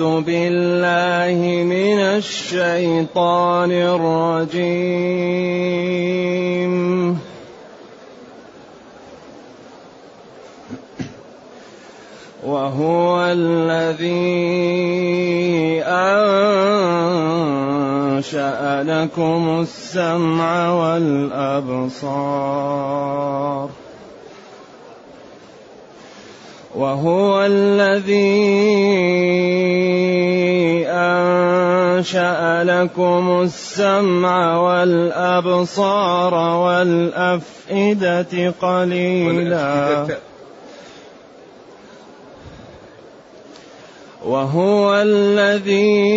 أعوذ بالله من الشيطان الرجيم. وهو الذي أنشأ لكم السمع والأبصار. وهو الذي أنشأ لكم السمع والأبصار والأفئدة قليلا. وهو الذي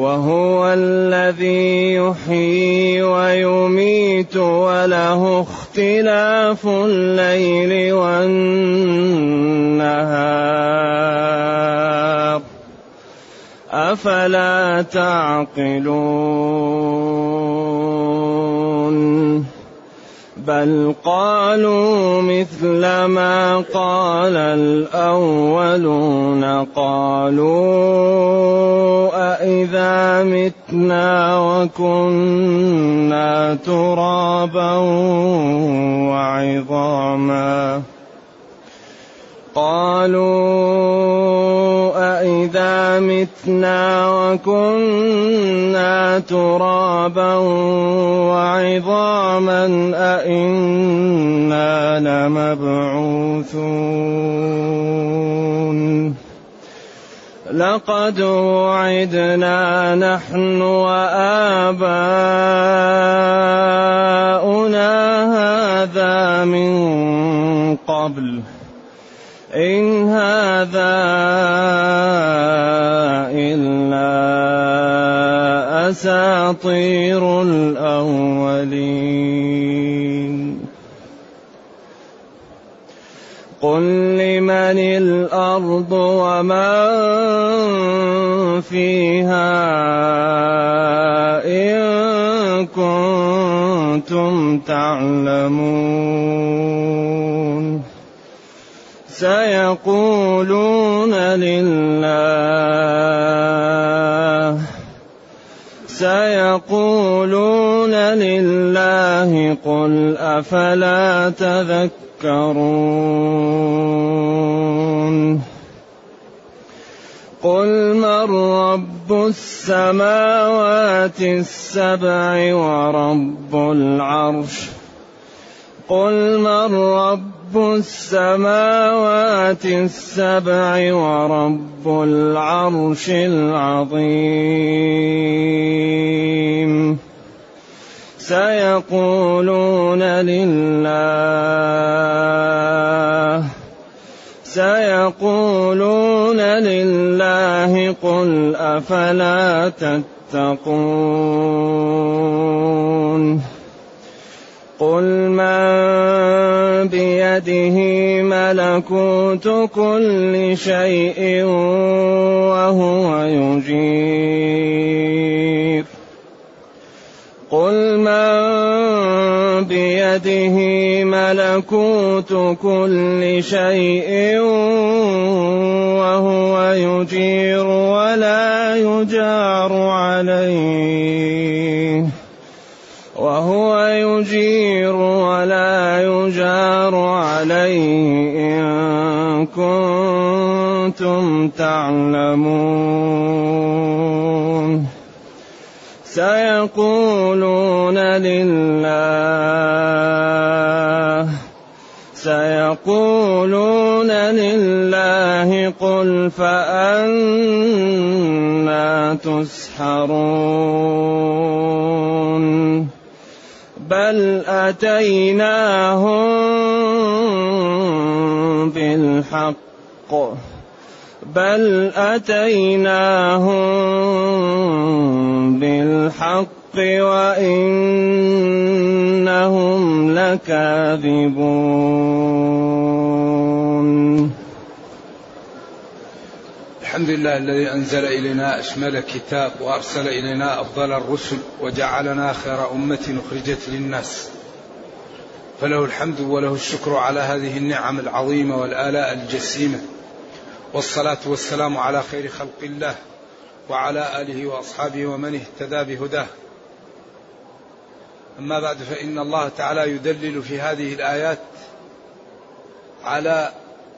وهو الذي يحيي ويميت وله اختلاف الليل والنهار. أفلا تعقلون؟ بل قالوا مثل ما قال الأولون قالوا أإذا متنا وكنا ترابا وعظاما قالوا أإذا متنا وكنا ترابا وعظاما أإنا لمبعوثون. لقد وعدنا نحن وآباؤنا هذا من قبل. إن هذا إلا أساطير الأولين. قل لمن الأرض ومن فيها إن كنتم تعلمون. سيقولون لله سيقولون لله قل أفلا تذكرون قل من رب السماوات السبع ورب العرش قل من رب رب السماوات السبع ورب العرش العظيم. سيقولون لله سيقولون لله قل أفلا تتقون. قل من بيده ملكوت كل شيء وهو يجير قل من بيده ملكوت كل شيء وهو يجير ولا يجار عليه وهو يجير ولا يجار عليه إن كنتم تعلمون. سيقولون لله سيقولون لله قل فأنا تسحرون. بل أتيناهم بالحق بل أتيناهم بالحق وإنهم لكاذبون الحمد لله الذي أنزل إلينا أشمل كتاب وأرسل إلينا أفضل الرسل وجعلنا خير أمة أخرجت للناس. فله الحمد وله الشكر على هذه النعم العظيمة والآلاء الجسيمة. والصلاة والسلام على خير خلق الله وعلى آله وأصحابه ومن اهتدى بهداه. أما بعد فإن الله تعالى يدلل في هذه الآيات على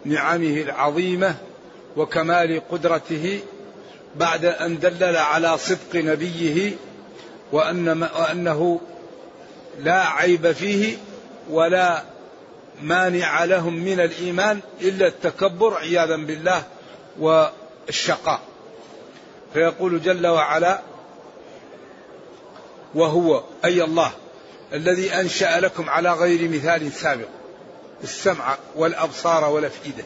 نعمه العظيمة وكمال قدرته بعد أن دلل على صدق نبيه وأن وأنه لا عيب فيه ولا مانع لهم من الإيمان إلا التكبر عياذا بالله والشقاء. فيقول جل وعلا وهو أي الله الذي أنشأ لكم على غير مثال سابق السمع والأبصار والأفئدة.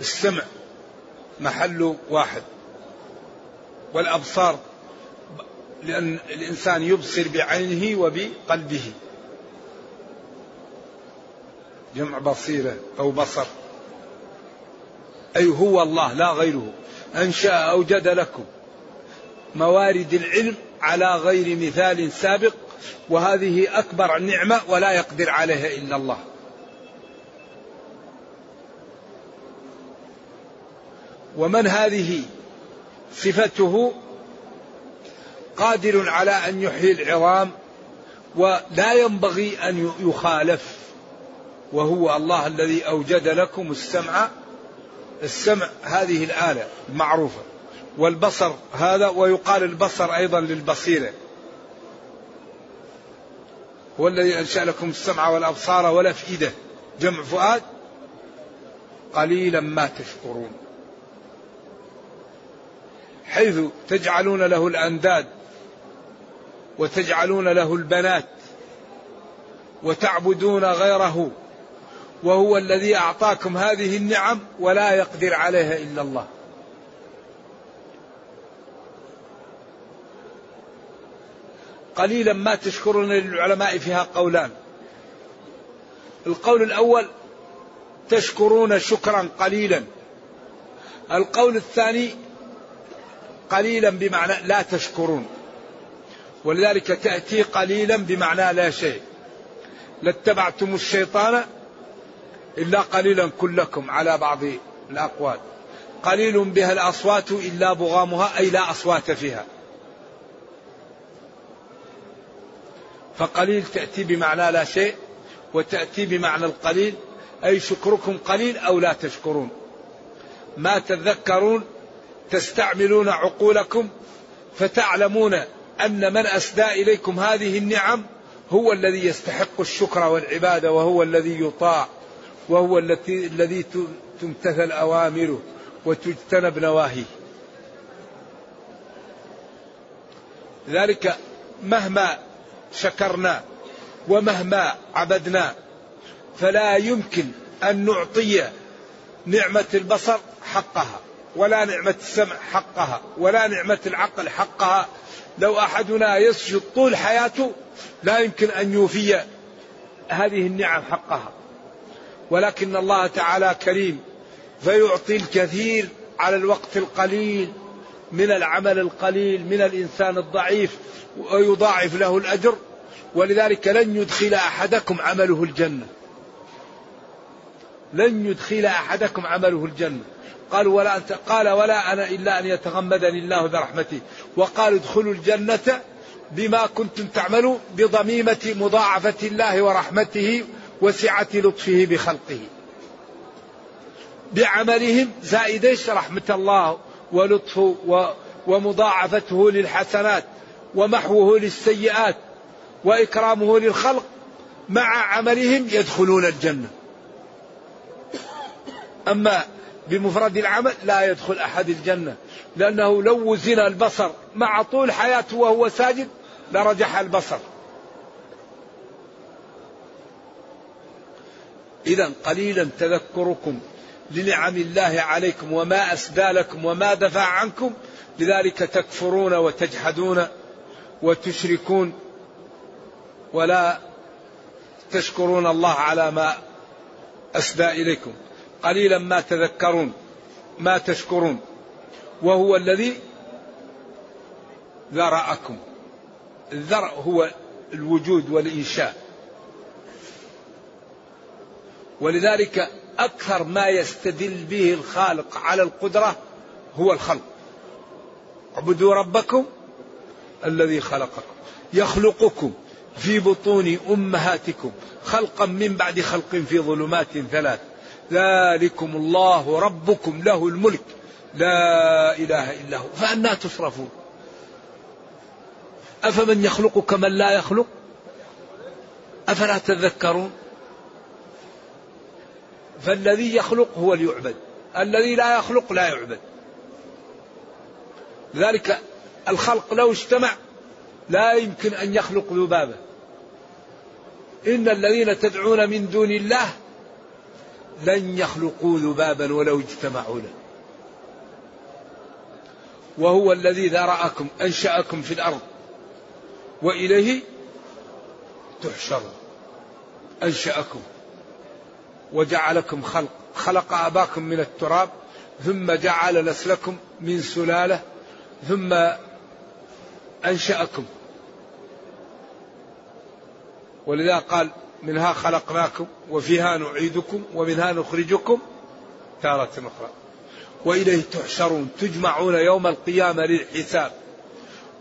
السمع محل واحد والأبصار لأن الإنسان يبصر بعينه وبقلبه. جمع بصيرة أو بصر. أي هو الله لا غيره. أنشأ أوجد لكم موارد العلم على غير مثال سابق وهذه أكبر نعمة ولا يقدر عليها إلا الله. ومن هذه صفته قادر على أن يحيي العظام ولا ينبغي أن يخالف وهو الله الذي أوجد لكم السمع. السمع هذه الآلة المعروفة والبصر هذا ويقال البصر أيضا للبصيرة. هو الذي أنشأ لكم السمع والأبصار والافئده جمع فؤاد؟ قليلا ما تشكرون. حيث تجعلون له الأنداد وتجعلون له البنات وتعبدون غيره وهو الذي أعطاكم هذه النعم ولا يقدر عليها إلا الله. قليلا ما تشكرون للعلماء فيها قولان. القول الأول تشكرون شكرا قليلا. القول الثاني قليلا بمعنى لا تشكرون. ولذلك تأتي قليلا بمعنى لا شيء. لاتبعتم الشيطان إلا قليلا كلكم على بعض الأقوال. قليل بها الأصوات إلا بغامها أي لا أصوات فيها. فقليل تأتي بمعنى لا شيء وتأتي بمعنى القليل أي شكركم قليل أو لا تشكرون. ما تذكرون تستعملون عقولكم فتعلمون أن من أسدى إليكم هذه النعم هو الذي يستحق الشكر والعبادة وهو الذي يطاع وهو الذي الذي تمتثل أوامره وتجتنب نواهيه. ذلك مهما شكرنا ومهما عبدنا فلا يمكن أن نعطي نعمة البصر حقها. ولا نعمة السمع حقها ولا نعمة العقل حقها. لو أحدنا يسجد طول حياته لا يمكن أن يوفي هذه النعم حقها. ولكن الله تعالى كريم فيعطي الكثير على الوقت القليل من العمل القليل من الإنسان الضعيف ويضاعف له الأجر. ولذلك لن يدخل أحدكم عمله الجنة. لن يدخل أحدكم عمله الجنة. قال ولا أنت قال ولا أنا إلا أن يتغمدني الله برحمته. وقال ادخلوا الجنة بما كنتم تعملوا بضميمة مضاعفة الله ورحمته وسعة لطفه بخلقه. بعملهم زائد إيش رحمة الله ولطفه ومضاعفته للحسنات ومحوه للسيئات وإكرامه للخلق. مع عملهم يدخلون الجنة. أما بمفرد العمل لا يدخل أحد الجنة لأنه لو وزن البصر مع طول حياته وهو ساجد لرجح البصر. إذا قليلا تذكركم لنعم الله عليكم وما أسدى لكم وما دفع عنكم لذلك تكفرون وتجحدون وتشركون. ولا تشكرون الله على ما أسدى إليكم. قليلا ما تذكرون ما تشكرون. وهو الذي ذرأكم. الذرأ هو الوجود والإنشاء. ولذلك أكثر ما يستدل به الخالق على القدرة هو الخلق. اعبدوا ربكم الذي خلقكم. يخلقكم في بطون أمهاتكم خلقا من بعد خلق في ظلمات ثلاث. ذلكم الله ربكم له الملك. لا إله إلا هو. فأنا تصرفون. أفمن يخلق كمن لا يخلق؟ أفلا تذكرون؟ فالذي يخلق هو ليعبد. الذي لا يخلق لا يعبد. لذلك الخلق لو اجتمع لا يمكن أن يخلق ذبابة. إن الذين تدعون من دون الله لن يخلقوا ذبابا ولو اجتمعوا له. وهو الذي ذرأكم أنشأكم في الأرض وإليه تحشرون. أنشأكم وجعلكم خلق خلق أباكم من التراب ثم جعل نسلكم من سلالة ثم أنشأكم. ولذا قال منها خلقناكم وفيها نعيدكم ومنها نخرجكم. تارة أخرى. وإليه تحشرون تجمعون يوم القيامة للحساب.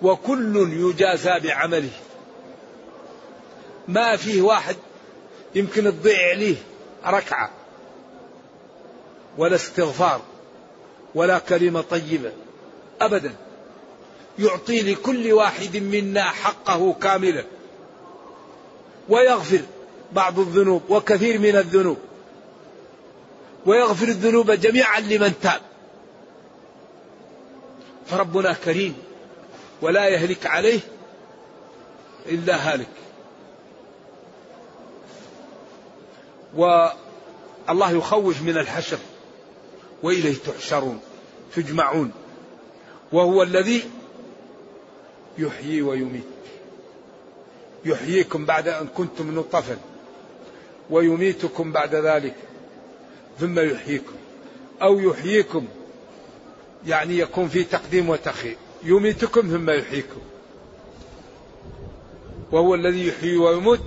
وكل يجازى بعمله. ما فيه واحد يمكن تضيع عليه ركعة. ولا استغفار. ولا كلمة طيبة. أبدا. يعطي لكل واحد منا حقه كاملا. ويغفر. بعض الذنوب وكثير من الذنوب. ويغفر الذنوب جميعا لمن تاب. فربنا كريم. ولا يهلك عليه إلا هالك. والله يخوف من الحشر. وإليه تحشرون تجمعون. وهو الذي يحيي ويميت. يحييكم بعد أن كنتم نطفا ويميتكم بعد ذلك ثم يحييكم. أو يحييكم يعني يكون في تقديم وتخير يميتكم ثم يحييكم. وهو الذي يحيي ويموت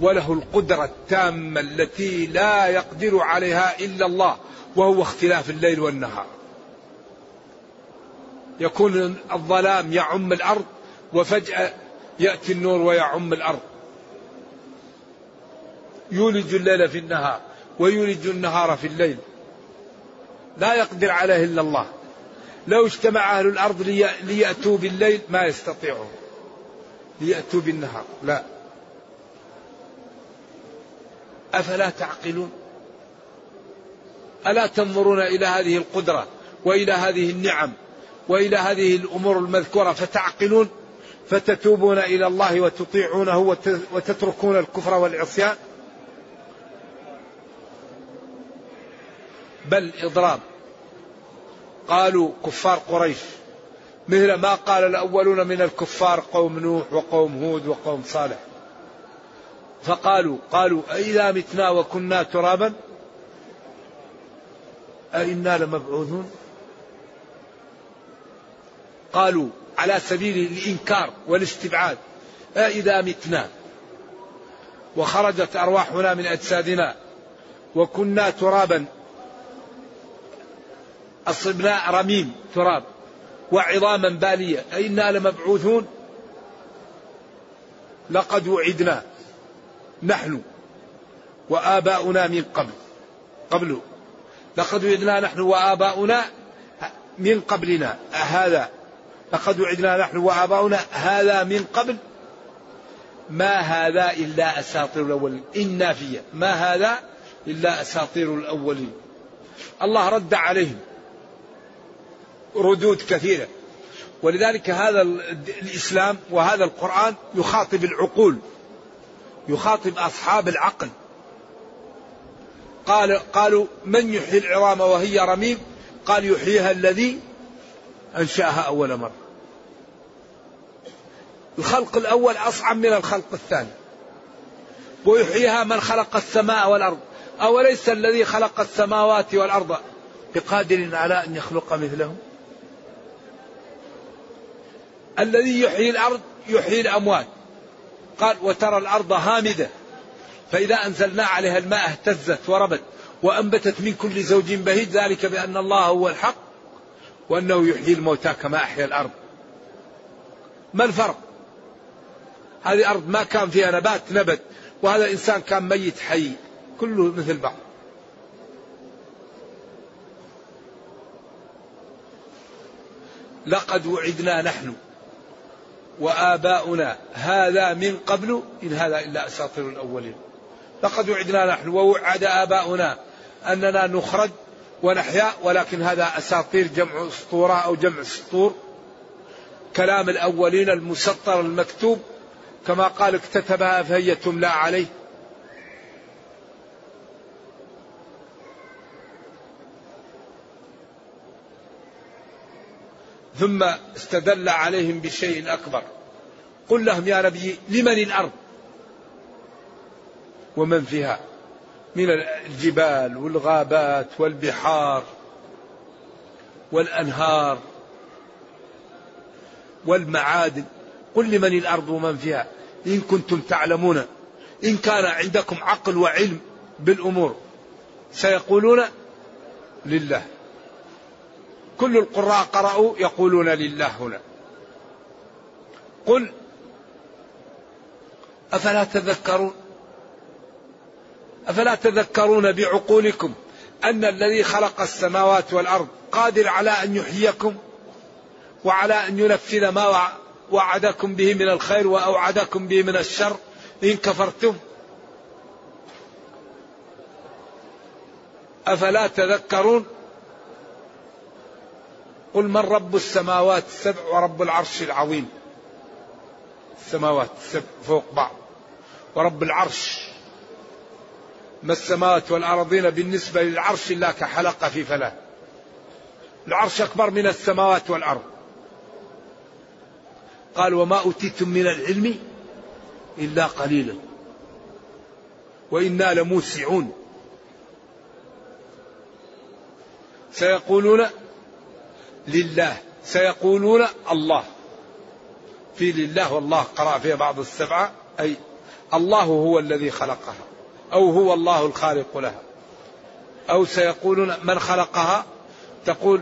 وله القدرة التامة التي لا يقدر عليها إلا الله وهو اختلاف الليل والنهار. يكون الظلام يعم الأرض وفجأة يأتي النور ويعم الأرض. يولج الليل في النهار ويولج النهار في الليل. لا يقدر عليه إلا الله. لو اجتمع أهل الأرض ليأتوا بالليل ما يستطيعون. ليأتوا بالنهار. لا. أفلا تعقلون؟ ألا تنظرون إلى هذه القدرة وإلى هذه النعم وإلى هذه الأمور المذكورة فتعقلون؟ فتتوبون إلى الله وتطيعونه وتتركون الكفر والعصيان؟ بل إضراب. قالوا كفار قريش مثل ما قال الأولون من الكفار قوم نوح وقوم هود وقوم صالح. فقالوا قالوا أئذا متنا وكنا ترابا؟ أئنا لمبعوثون؟ قالوا على سبيل الإنكار والاستبعاد أئذا متنا؟ وخرجت أرواحنا من أجسادنا وكنا ترابا. أصبنا رميم تراب وعظاما بالية. أئنا لمبعوثون. لقد وعدنا. نحن وآباؤنا من قبل. قبل. لقد وعدنا نحن وآباؤنا من قبلنا. هذا. لقد وعدنا نحن وآباؤنا. هذا من قبل. ما هذا إلا أساطير الأولين. إن نافية ما هذا إلا أساطير الأولين. الله رد عليهم. ردود كثيرة. ولذلك هذا الإسلام وهذا القرآن يخاطب العقول يخاطب أصحاب العقل. قال قالوا من يحيي العظام وهي رميم؟ قال يحييها الذي أنشأها أول مرة. الخلق الأول أصعب من الخلق الثاني. ويحييها من خلق السماء والأرض. أوليس الذي خلق السماوات والأرض بقادر على أن يخلق مثلهم؟ الذي يحيي الأرض يحيي الأموات. قال وترى الأرض هامدة. فإذا أنزلنا عليها الماء اهتزت وربت وأنبتت من كل زوج بهيج ذلك بأن الله هو الحق وأنه يحيي الموتى كما أحيا الأرض. ما الفرق؟ هذه أرض ما كان فيها نبات نبت وهذا إنسان كان ميت حي كله مثل بعض. لقد وعدنا نحن وآباؤنا هذا من قبل إن هذا إلا أساطير الأولين. لقد وعدنا نحن ووعد آباؤنا أننا نخرج ونحيا ولكن هذا أساطير جمع أسطورة أو جمع سطور. كلام الأولين المسطر المكتوب كما قال اكتتبها فهي تملى عليه. ثم استدل عليهم بشيء أكبر. قل لهم يا نبي لمن الأرض؟ ومن فيها؟ من الجبال والغابات والبحار والأنهار والمعادن. قل لمن الأرض ومن فيها؟ إن كنتم تعلمون. إن كان عندكم عقل وعلم بالأمور سيقولون لله. كل القراء قرأوا يقولون لله هنا. قل أفلا تذكرون؟ أفلا تذكرون بعقولكم أن الذي خلق السماوات والأرض قادر على أن يحييكم وعلى أن ينفذ ما وعدكم به من الخير وأوعدكم به من الشر إن كفرتم. أفلا تذكرون؟ قل من رب السماوات السبع ورب العرش العظيم؟ السماوات السبع فوق بعض. ورب العرش. ما السماوات والأرضين بالنسبة للعرش إلا كحلقة في فلاة. العرش أكبر من السماوات والأرض. قال وما أوتيتم من العلم إلا قليلا. وإنا لموسعون. سيقولون لله. سيقولون الله. في لله والله قرأ في بعض السبعة أي الله هو الذي خلقها أو هو الله الخالق لها. أو سيقولون من خلقها؟ تقول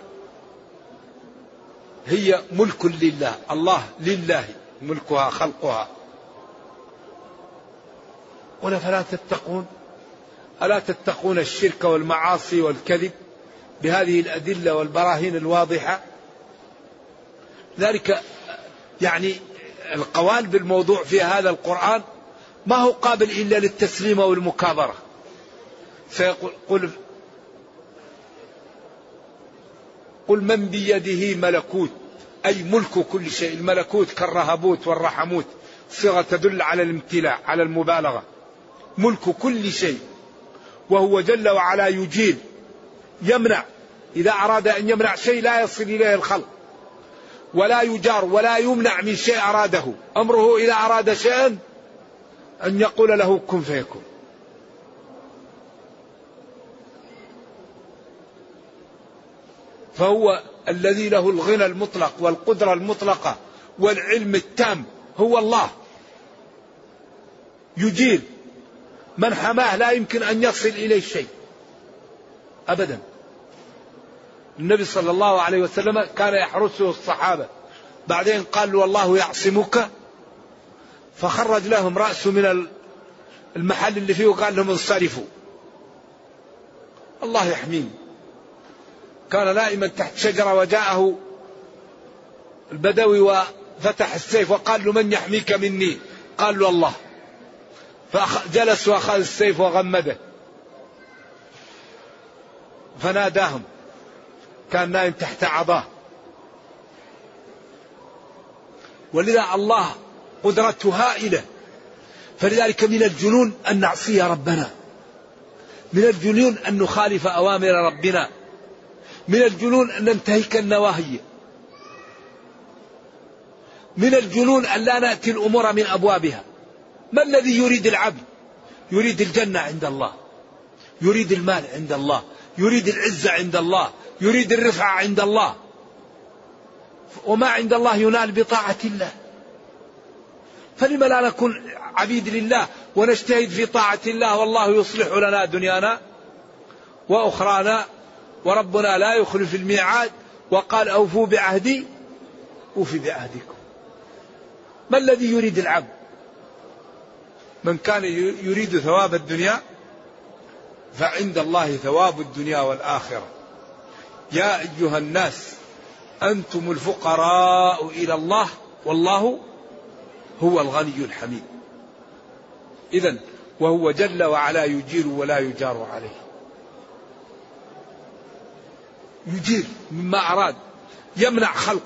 هي ملك لله الله لله ملكها خلقها. قل فلا تتقون؟ ألا تتقون الشرك والمعاصي والكذب؟ بهذه الأدلة والبراهين الواضحة. ذلك يعني القوال بالموضوع في هذا القرآن ما هو قابل إلا للتسليم والمكابرة. سيقول قل قل من بيده ملكوت أي ملك كل شيء الملكوت كالرهبوت والرحموت. صيغة تدل على الامتلاء على المبالغة. ملك كل شيء وهو جل وعلا يجيل. يمنع. إذا أراد أن يمنع شيء لا يصل إليه الخلق. ولا يجار ولا يمنع من شيء أراده. أمره إذا أراد شيئا أن يقول له كن فيكون. فهو الذي له الغنى المطلق والقدرة المطلقة والعلم التام. هو الله. يجيل من حماه لا يمكن أن يصل إليه شيء. أبدا. النبي صلى الله عليه وسلم كان يحرسه الصحابة. بعدين قال والله يعصمك. فخرج لهم رأسه من المحل اللي فيه وقال لهم انصرفوا. الله يحميه كان نائما تحت شجرة وجاءه البدوي وفتح السيف وقال له من يحميك مني؟ قال له الله. فجلس وأخذ السيف وغمده. فناداهم. كان نايم تحت عضاه ولذا الله قدرته هائلة. فلذلك من الجنون أن نعصي ربنا. من الجنون أن نخالف أوامر ربنا. من الجنون أن ننتهك النواهي. من الجنون أن لا نأتي الأمور من أبوابها. ما الذي يريد العبد؟ يريد الجنة عند الله. يريد المال عند الله. يريد العزة عند الله. يريد الرفعة عند الله. وما عند الله ينال بطاعة الله. فلما لا نكون عبيد لله ونجتهد في طاعة الله والله يصلح لنا دنيانا وأخرانا وربنا لا يخلف الميعاد وقال أوفوا بعهدي أوفي بعهدكم. ما الذي يريد العبد؟ من كان يريد ثواب الدنيا فعند الله ثواب الدنيا والآخرة. يا أيها الناس أنتم الفقراء إلى الله والله هو الغني الحميد. إذا وهو جل وعلا يجير ولا يجار عليه. يجير مما أراد يمنع خلقه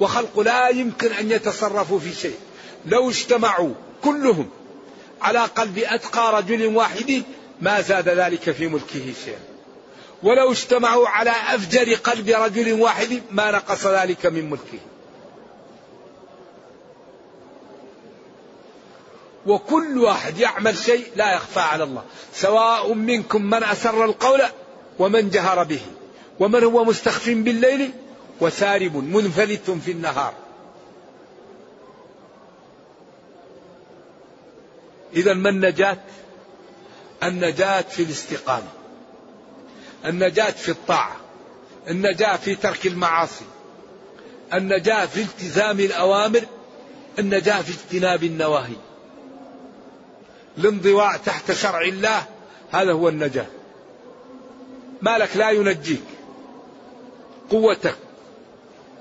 وخلقه لا يمكن أن يتصرفوا في شيء. لو اجتمعوا كلهم على قلب أتقى رجل واحد ما زاد ذلك في ملكه شيئا. ولو اجتمعوا على أفجر قلب رجل واحد ما نقص ذلك من ملكه. وكل واحد يعمل شيء لا يخفى على الله. سواء منكم من أسر القول ومن جهر به. ومن هو مستخف بالليل وسارب منفلت في النهار. إذا ما النجاة؟ النجاة في الاستقامة. النجاة في الطاعة النجاة في ترك المعاصي النجاة في التزام الأوامر النجاة في اجتناب النواهي. الانضواء تحت شرع الله هذا هو النجاة. مالك لا ينجيك قوتك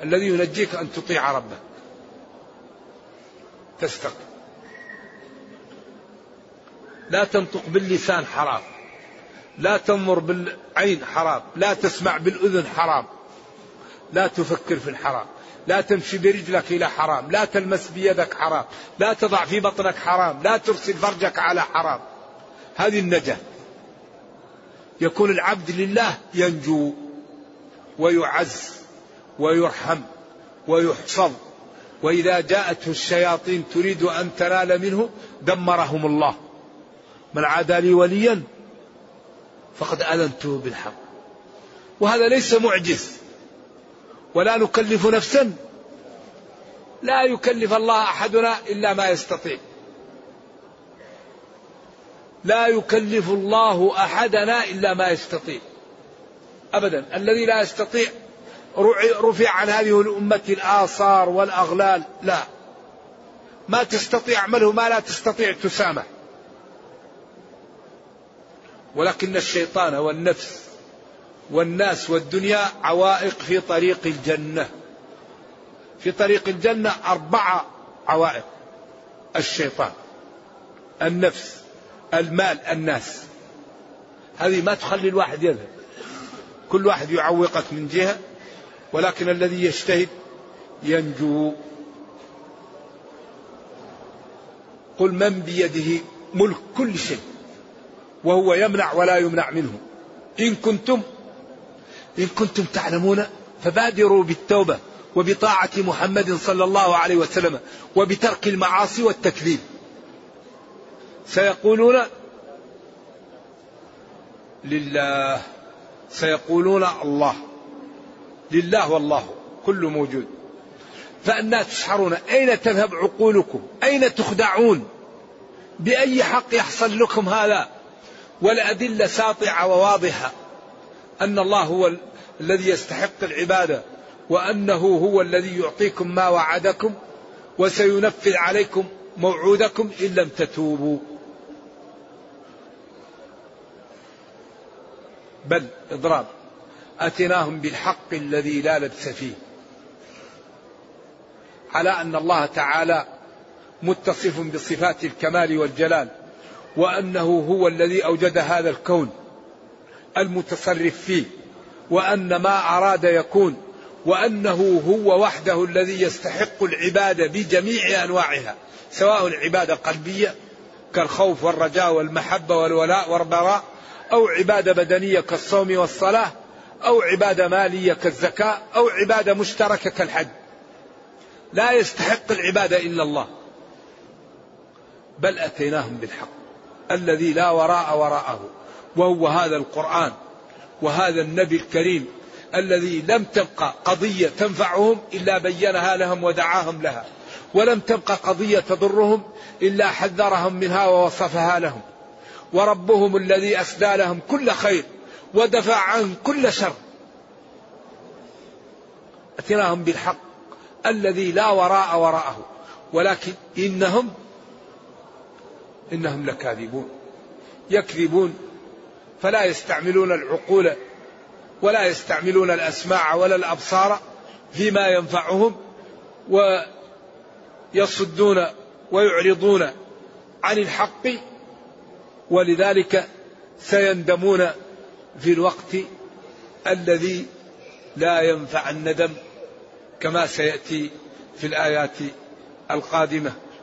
الذي ينجيك أن تطيع ربك. تستقيم لا تنطق باللسان حرام. لا تنظر بالعين حرام لا تسمع بالأذن حرام لا تفكر في الحرام لا تمشي برجلك إلى حرام لا تلمس بيدك حرام لا تضع في بطنك حرام لا ترسل فرجك على حرام. هذه النجاة. يكون العبد لله ينجو ويعز ويرحم ويحفظ. وإذا جاءته الشياطين تريد أن تنال منه دمرهم الله. من عادى لي وليا فقد آذنته بالحق. وهذا ليس معجز. ولا نكلف نفسا. لا يكلف الله أحدنا إلا ما يستطيع. لا يكلف الله أحدنا إلا ما يستطيع. أبدا. الذي لا يستطيع رفع عن هذه الأمة الآثار والأغلال. لا. ما تستطيع اعمله ما لا تستطيع تسامح. ولكن الشيطان والنفس والناس والدنيا عوائق في طريق الجنة. في طريق الجنة أربعة عوائق. الشيطان النفس المال الناس. هذه ما تخلي الواحد يذهب. كل واحد يعوقك من جهة ولكن الذي يجتهد ينجو. قل من بيده ملك كل شيء. وهو يمنع ولا يمنع منه. إن كنتم إن كنتم تعلمون فبادروا بالتوبة وبطاعة محمد صلى الله عليه وسلم وبترك المعاصي والتكذيب. سيقولون لله. سيقولون الله. لله والله كل موجود. فأنا تشحرون أين تذهب عقولكم؟ أين تخدعون؟ بأي حق يحصل لكم هذا؟ والأدلة ساطعة وواضحة أن الله هو الذي يستحق العبادة وأنه هو الذي يعطيكم ما وعدكم وسينفذ عليكم موعودكم إن لم تتوبوا. بل إضراب أتناهم بالحق الذي لا لبس فيه على أن الله تعالى متصف بصفات الكمال والجلال. وأنه هو الذي أوجد هذا الكون المتصرف فيه وأن ما أراد يكون وأنه هو وحده الذي يستحق العبادة بجميع أنواعها سواء العبادة قلبية كالخوف والرجاء والمحبة والولاء والبراء أو عبادة بدنية كالصوم والصلاة أو عبادة مالية كالزكاة أو عبادة مشتركة كالحج. لا يستحق العبادة إلا الله. بل أتيناهم بالحق. الذي لا وراء وراءه وهو هذا القرآن وهذا النبي الكريم الذي لم تبقى قضية تنفعهم إلا بينها لهم ودعاهم لها ولم تبقى قضية تضرهم إلا حذرهم منها ووصفها لهم وربهم الذي أسدى لهم كل خير ودفع عنهم كل شر. أتناهم بالحق الذي لا وراء وراءه ولكن إنهم إنهم لكاذبون. يكذبون فلا يستعملون العقول ولا يستعملون الأسماع ولا الأبصار فيما ينفعهم ويصدون ويعرضون عن الحق ولذلك سيندمون في الوقت الذي لا ينفع الندم كما سيأتي في الآيات القادمة.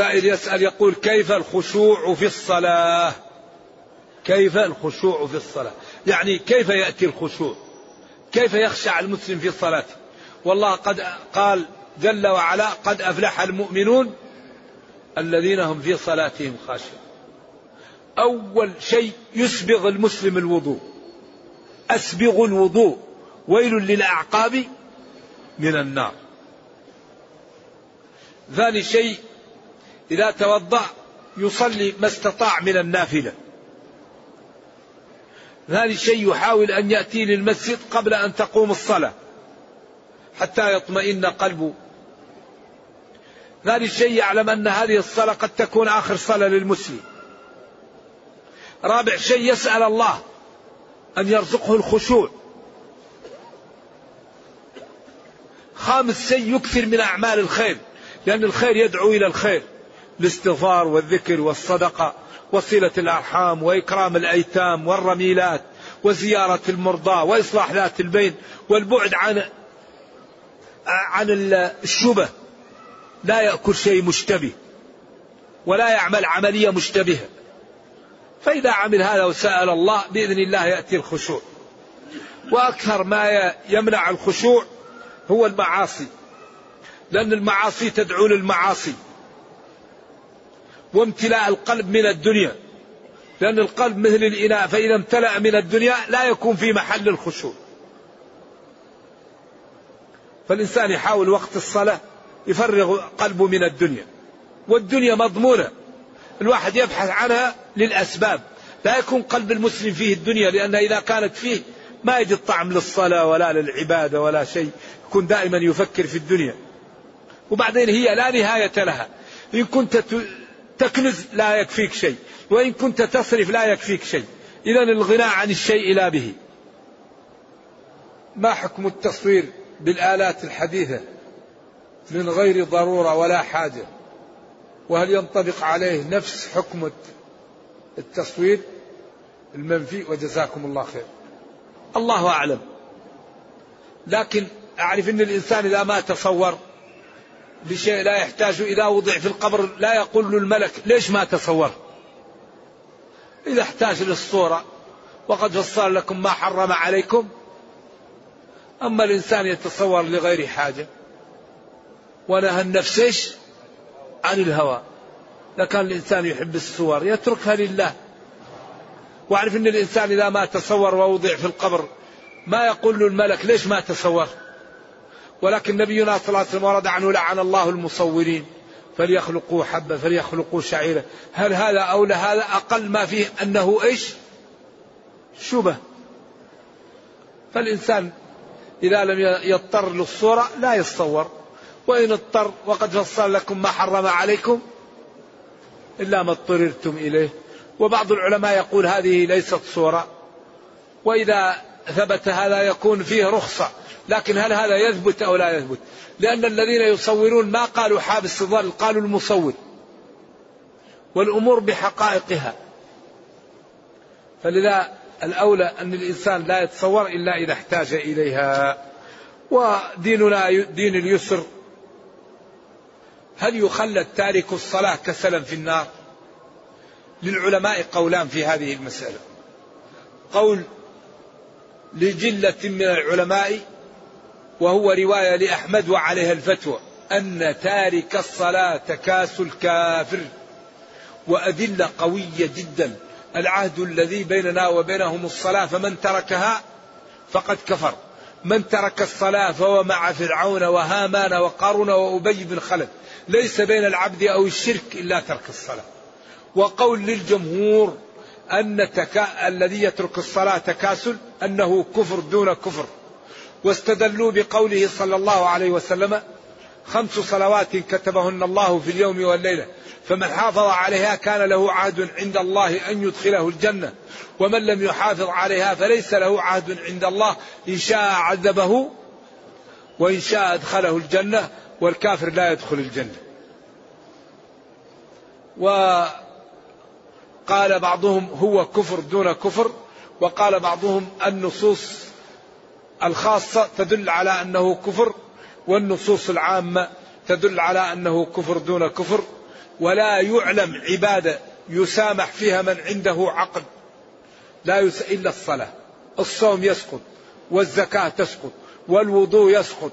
سائل يسأل يقول كيف الخشوع في الصلاة؟ كيف الخشوع في الصلاة؟ يعني كيف يأتي الخشوع؟ كيف يخشع المسلم في صلاته؟ والله قد قال جل وعلا قد أفلح المؤمنون الذين هم في صلاتهم خاشعون. أول شيء يسبغ المسلم الوضوء. أسبغ الوضوء. ويل للأعقاب من النار. ثاني شيء إذا توضأ يصلي ما استطاع من النافلة. ثاني شيء يحاول أن يأتي للمسجد قبل أن تقوم الصلاة حتى يطمئن قلبه. ثاني شيء يعلم أن هذه الصلاة قد تكون آخر صلاة للمسلم. رابع شيء يسأل الله أن يرزقه الخشوع. خامس شيء يكثر من أعمال الخير لأن الخير يدعو إلى الخير. الاستغفار والذكر والصدقة وصلة الأرحام وإكرام الأيتام والرميلات وزيارة المرضى وإصلاح ذات البين والبعد عن عن الشبه. لا يأكل شيء مشتبه ولا يعمل عملية مشتبهة. فإذا عمل هذا وسأل الله بإذن الله يأتي الخشوع. وأكثر ما يمنع الخشوع هو المعاصي لأن المعاصي تدعو للمعاصي. وامتلاء القلب من الدنيا. لأن القلب مثل الإناء فإذا امتلأ من الدنيا لا يكون في محل الخشوع. فالإنسان يحاول وقت الصلاة يفرغ قلبه من الدنيا. والدنيا مضمونة. الواحد يبحث عنها للأسباب. لا يكون قلب المسلم فيه الدنيا لأن إذا كانت فيه ما يجد طعم للصلاة ولا للعبادة ولا شيء. يكون دائما يفكر في الدنيا. وبعدين هي لا نهاية لها. إن كنت تكنز لا يكفيك شيء وإن كنت تصرف لا يكفيك شيء. إذا الغناء عن الشيء لا به. ما حكم التصوير بالآلات الحديثة من غير ضرورة ولا حاجة؟ وهل ينطبق عليه نفس حكم التصوير المنفي؟ وجزاكم الله خير. الله أعلم. لكن أعرف أن الإنسان إذا ما تصور بشيء لا يحتاج إذا وضع في القبر لا يقول له الملك ليش ما تصور؟ إذا احتاج للصورة وقد فصل لكم ما حرم عليكم. أما الإنسان يتصور لغير حاجة ونهى النفس عن الهوى. لكان الإنسان يحب الصور يتركها لله. واعرف أن الإنسان إذا ما تصور ووضع في القبر ما يقول له الملك ليش ما تصور؟ ولكن نبينا صلى الله عليه وسلم ورد عنه لعن الله المصورين. فليخلقوا حبة فليخلقوا شعيرة. هل هذا أو هذا أقل ما فيه أنه إيش؟ شبه. فالإنسان إذا لم يضطر للصورة لا يتصور. وإن اضطر وقد فصل لكم ما حرم عليكم إلا ما اضطررتم إليه. وبعض العلماء يقول هذه ليست صورة. وإذا ثبت هذا يكون فيه رخصة. لكن هل هذا يثبت أو لا يثبت؟ لأن الذين يصورون ما قالوا حابس الظل قالوا المصور. والأمور بحقائقها. فلذا الأولى أن الإنسان لا يتصور إلا إذا احتاج إليها. وديننا دين اليسر. هل يخلد تارك الصلاة كسلا في النار؟ للعلماء قولان في هذه المسألة. قول لجلة من العلماء وهو رواية لأحمد وعليها الفتوى أن تارك الصلاة تكاسل كافر وأدلة قوية جدا. العهد الذي بيننا وبينهم الصلاة فمن تركها فقد كفر. من ترك الصلاة فهو مع فرعون وهامان وقارون وأبي بن خلف. ليس بين العبد أو الشرك إلا ترك الصلاة. وقول للجمهور أن تكا... الذي يترك الصلاة تكاسل أنه كفر دون كفر. واستدلوا بقوله صلى الله عليه وسلم خمس صلوات كتبهن الله في اليوم والليلة فمن حافظ عليها كان له عهد عند الله أن يدخله الجنة ومن لم يحافظ عليها فليس له عهد عند الله إن شاء عذبه وإن شاء أدخله الجنة والكافر لا يدخل الجنة. وقال بعضهم هو كفر دون كفر وقال بعضهم النصوص الخاصة تدل على أنه كفر والنصوص العامة تدل على أنه كفر دون كفر ولا يعلم عبادة يسامح فيها من عنده عقل. لا يس إلا الصلاة. الصوم يسقط والزكاة تسقط والوضوء يسقط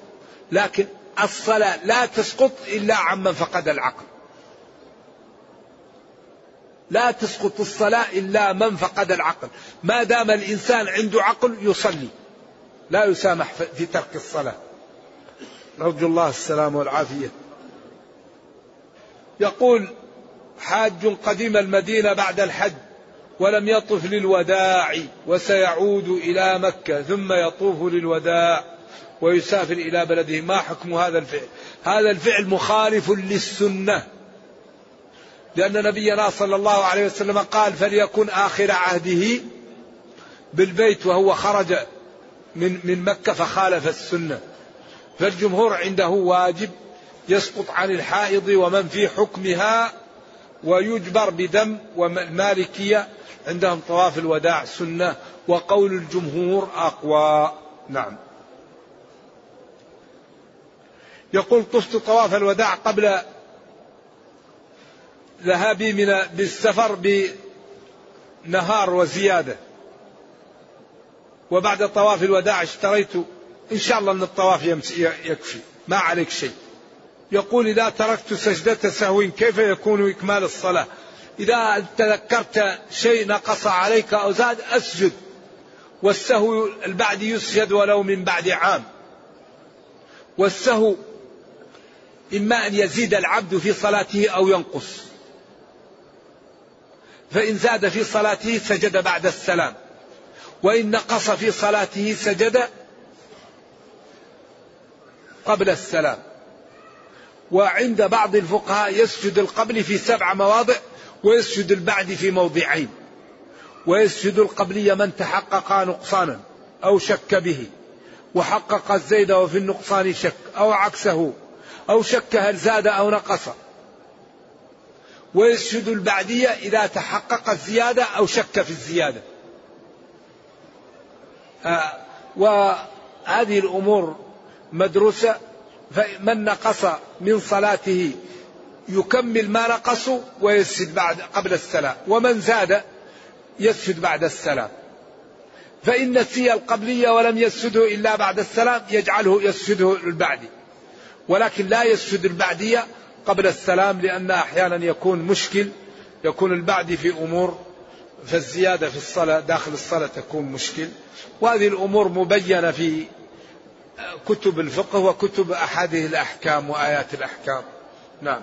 لكن الصلاة لا تسقط إلا عمن فقد العقل. لا تسقط الصلاة إلا من فقد العقل. ما دام الإنسان عنده عقل يصلي. لا يسامح في ترك الصلاة. نرجو الله السلام والعافية. يقول حاج قدم المدينة بعد الحج ولم يطف للوداع وسيعود إلى مكة ثم يطوف للوداع ويسافر إلى بلده. ما حكم هذا الفعل؟ هذا الفعل مخالف للسنة. لأن نبينا صلى الله عليه وسلم قال فليكن آخر عهده بالبيت وهو خرج من من مكة فخالف السنة. فالجمهور عنده واجب يسقط عن الحائض ومن في حكمها ويجبر بدم والمالكية عندهم طواف الوداع سنة وقول الجمهور أقوى. نعم. يقول طفت طواف الوداع قبل ذهابي من بالسفر بنهار وزيادة. وبعد طواف الوداع اشتريت إن شاء الله أن الطواف يكفي. ما عليك شيء. يقول إذا تركت سجدة سهو كيف يكون إكمال الصلاة؟ إذا تذكرت شيء نقص عليك أو زاد أسجد. والسهو البعد يسجد ولو من بعد عام. والسهو إما أن يزيد العبد في صلاته أو ينقص. فإن زاد في صلاته سجد بعد السلام. وإن نقص في صلاته سجد قبل السلام. وعند بعض الفقهاء يسجد القبل في سبع مواضع ويسجد البعد في موضعين. ويسجد القبلي من تحقق نقصانا أو شك به. وحقق الزيد وفي النقصان شك أو عكسه أو شك هل زاد أو نقص. ويسجد البعدية إذا تحقق الزيادة أو شك في الزيادة. وهذه الأمور مدروسة فمن نقص من صلاته يكمل ما نقص ويسجد بعد قبل السلام ومن زاد يسجد بعد السلام. فإن نسي القبلية ولم يسجده إلا بعد السلام يجعله يسجده البعدي ولكن لا يسجد البعدية قبل السلام لأن أحيانا يكون مشكل يكون البعدي في أمور فالزيادة في الصلاة داخل الصلاة تكون مشكل. وهذه الأمور مبينة في كتب الفقه وكتب أحاديث الأحكام وآيات الأحكام. نعم.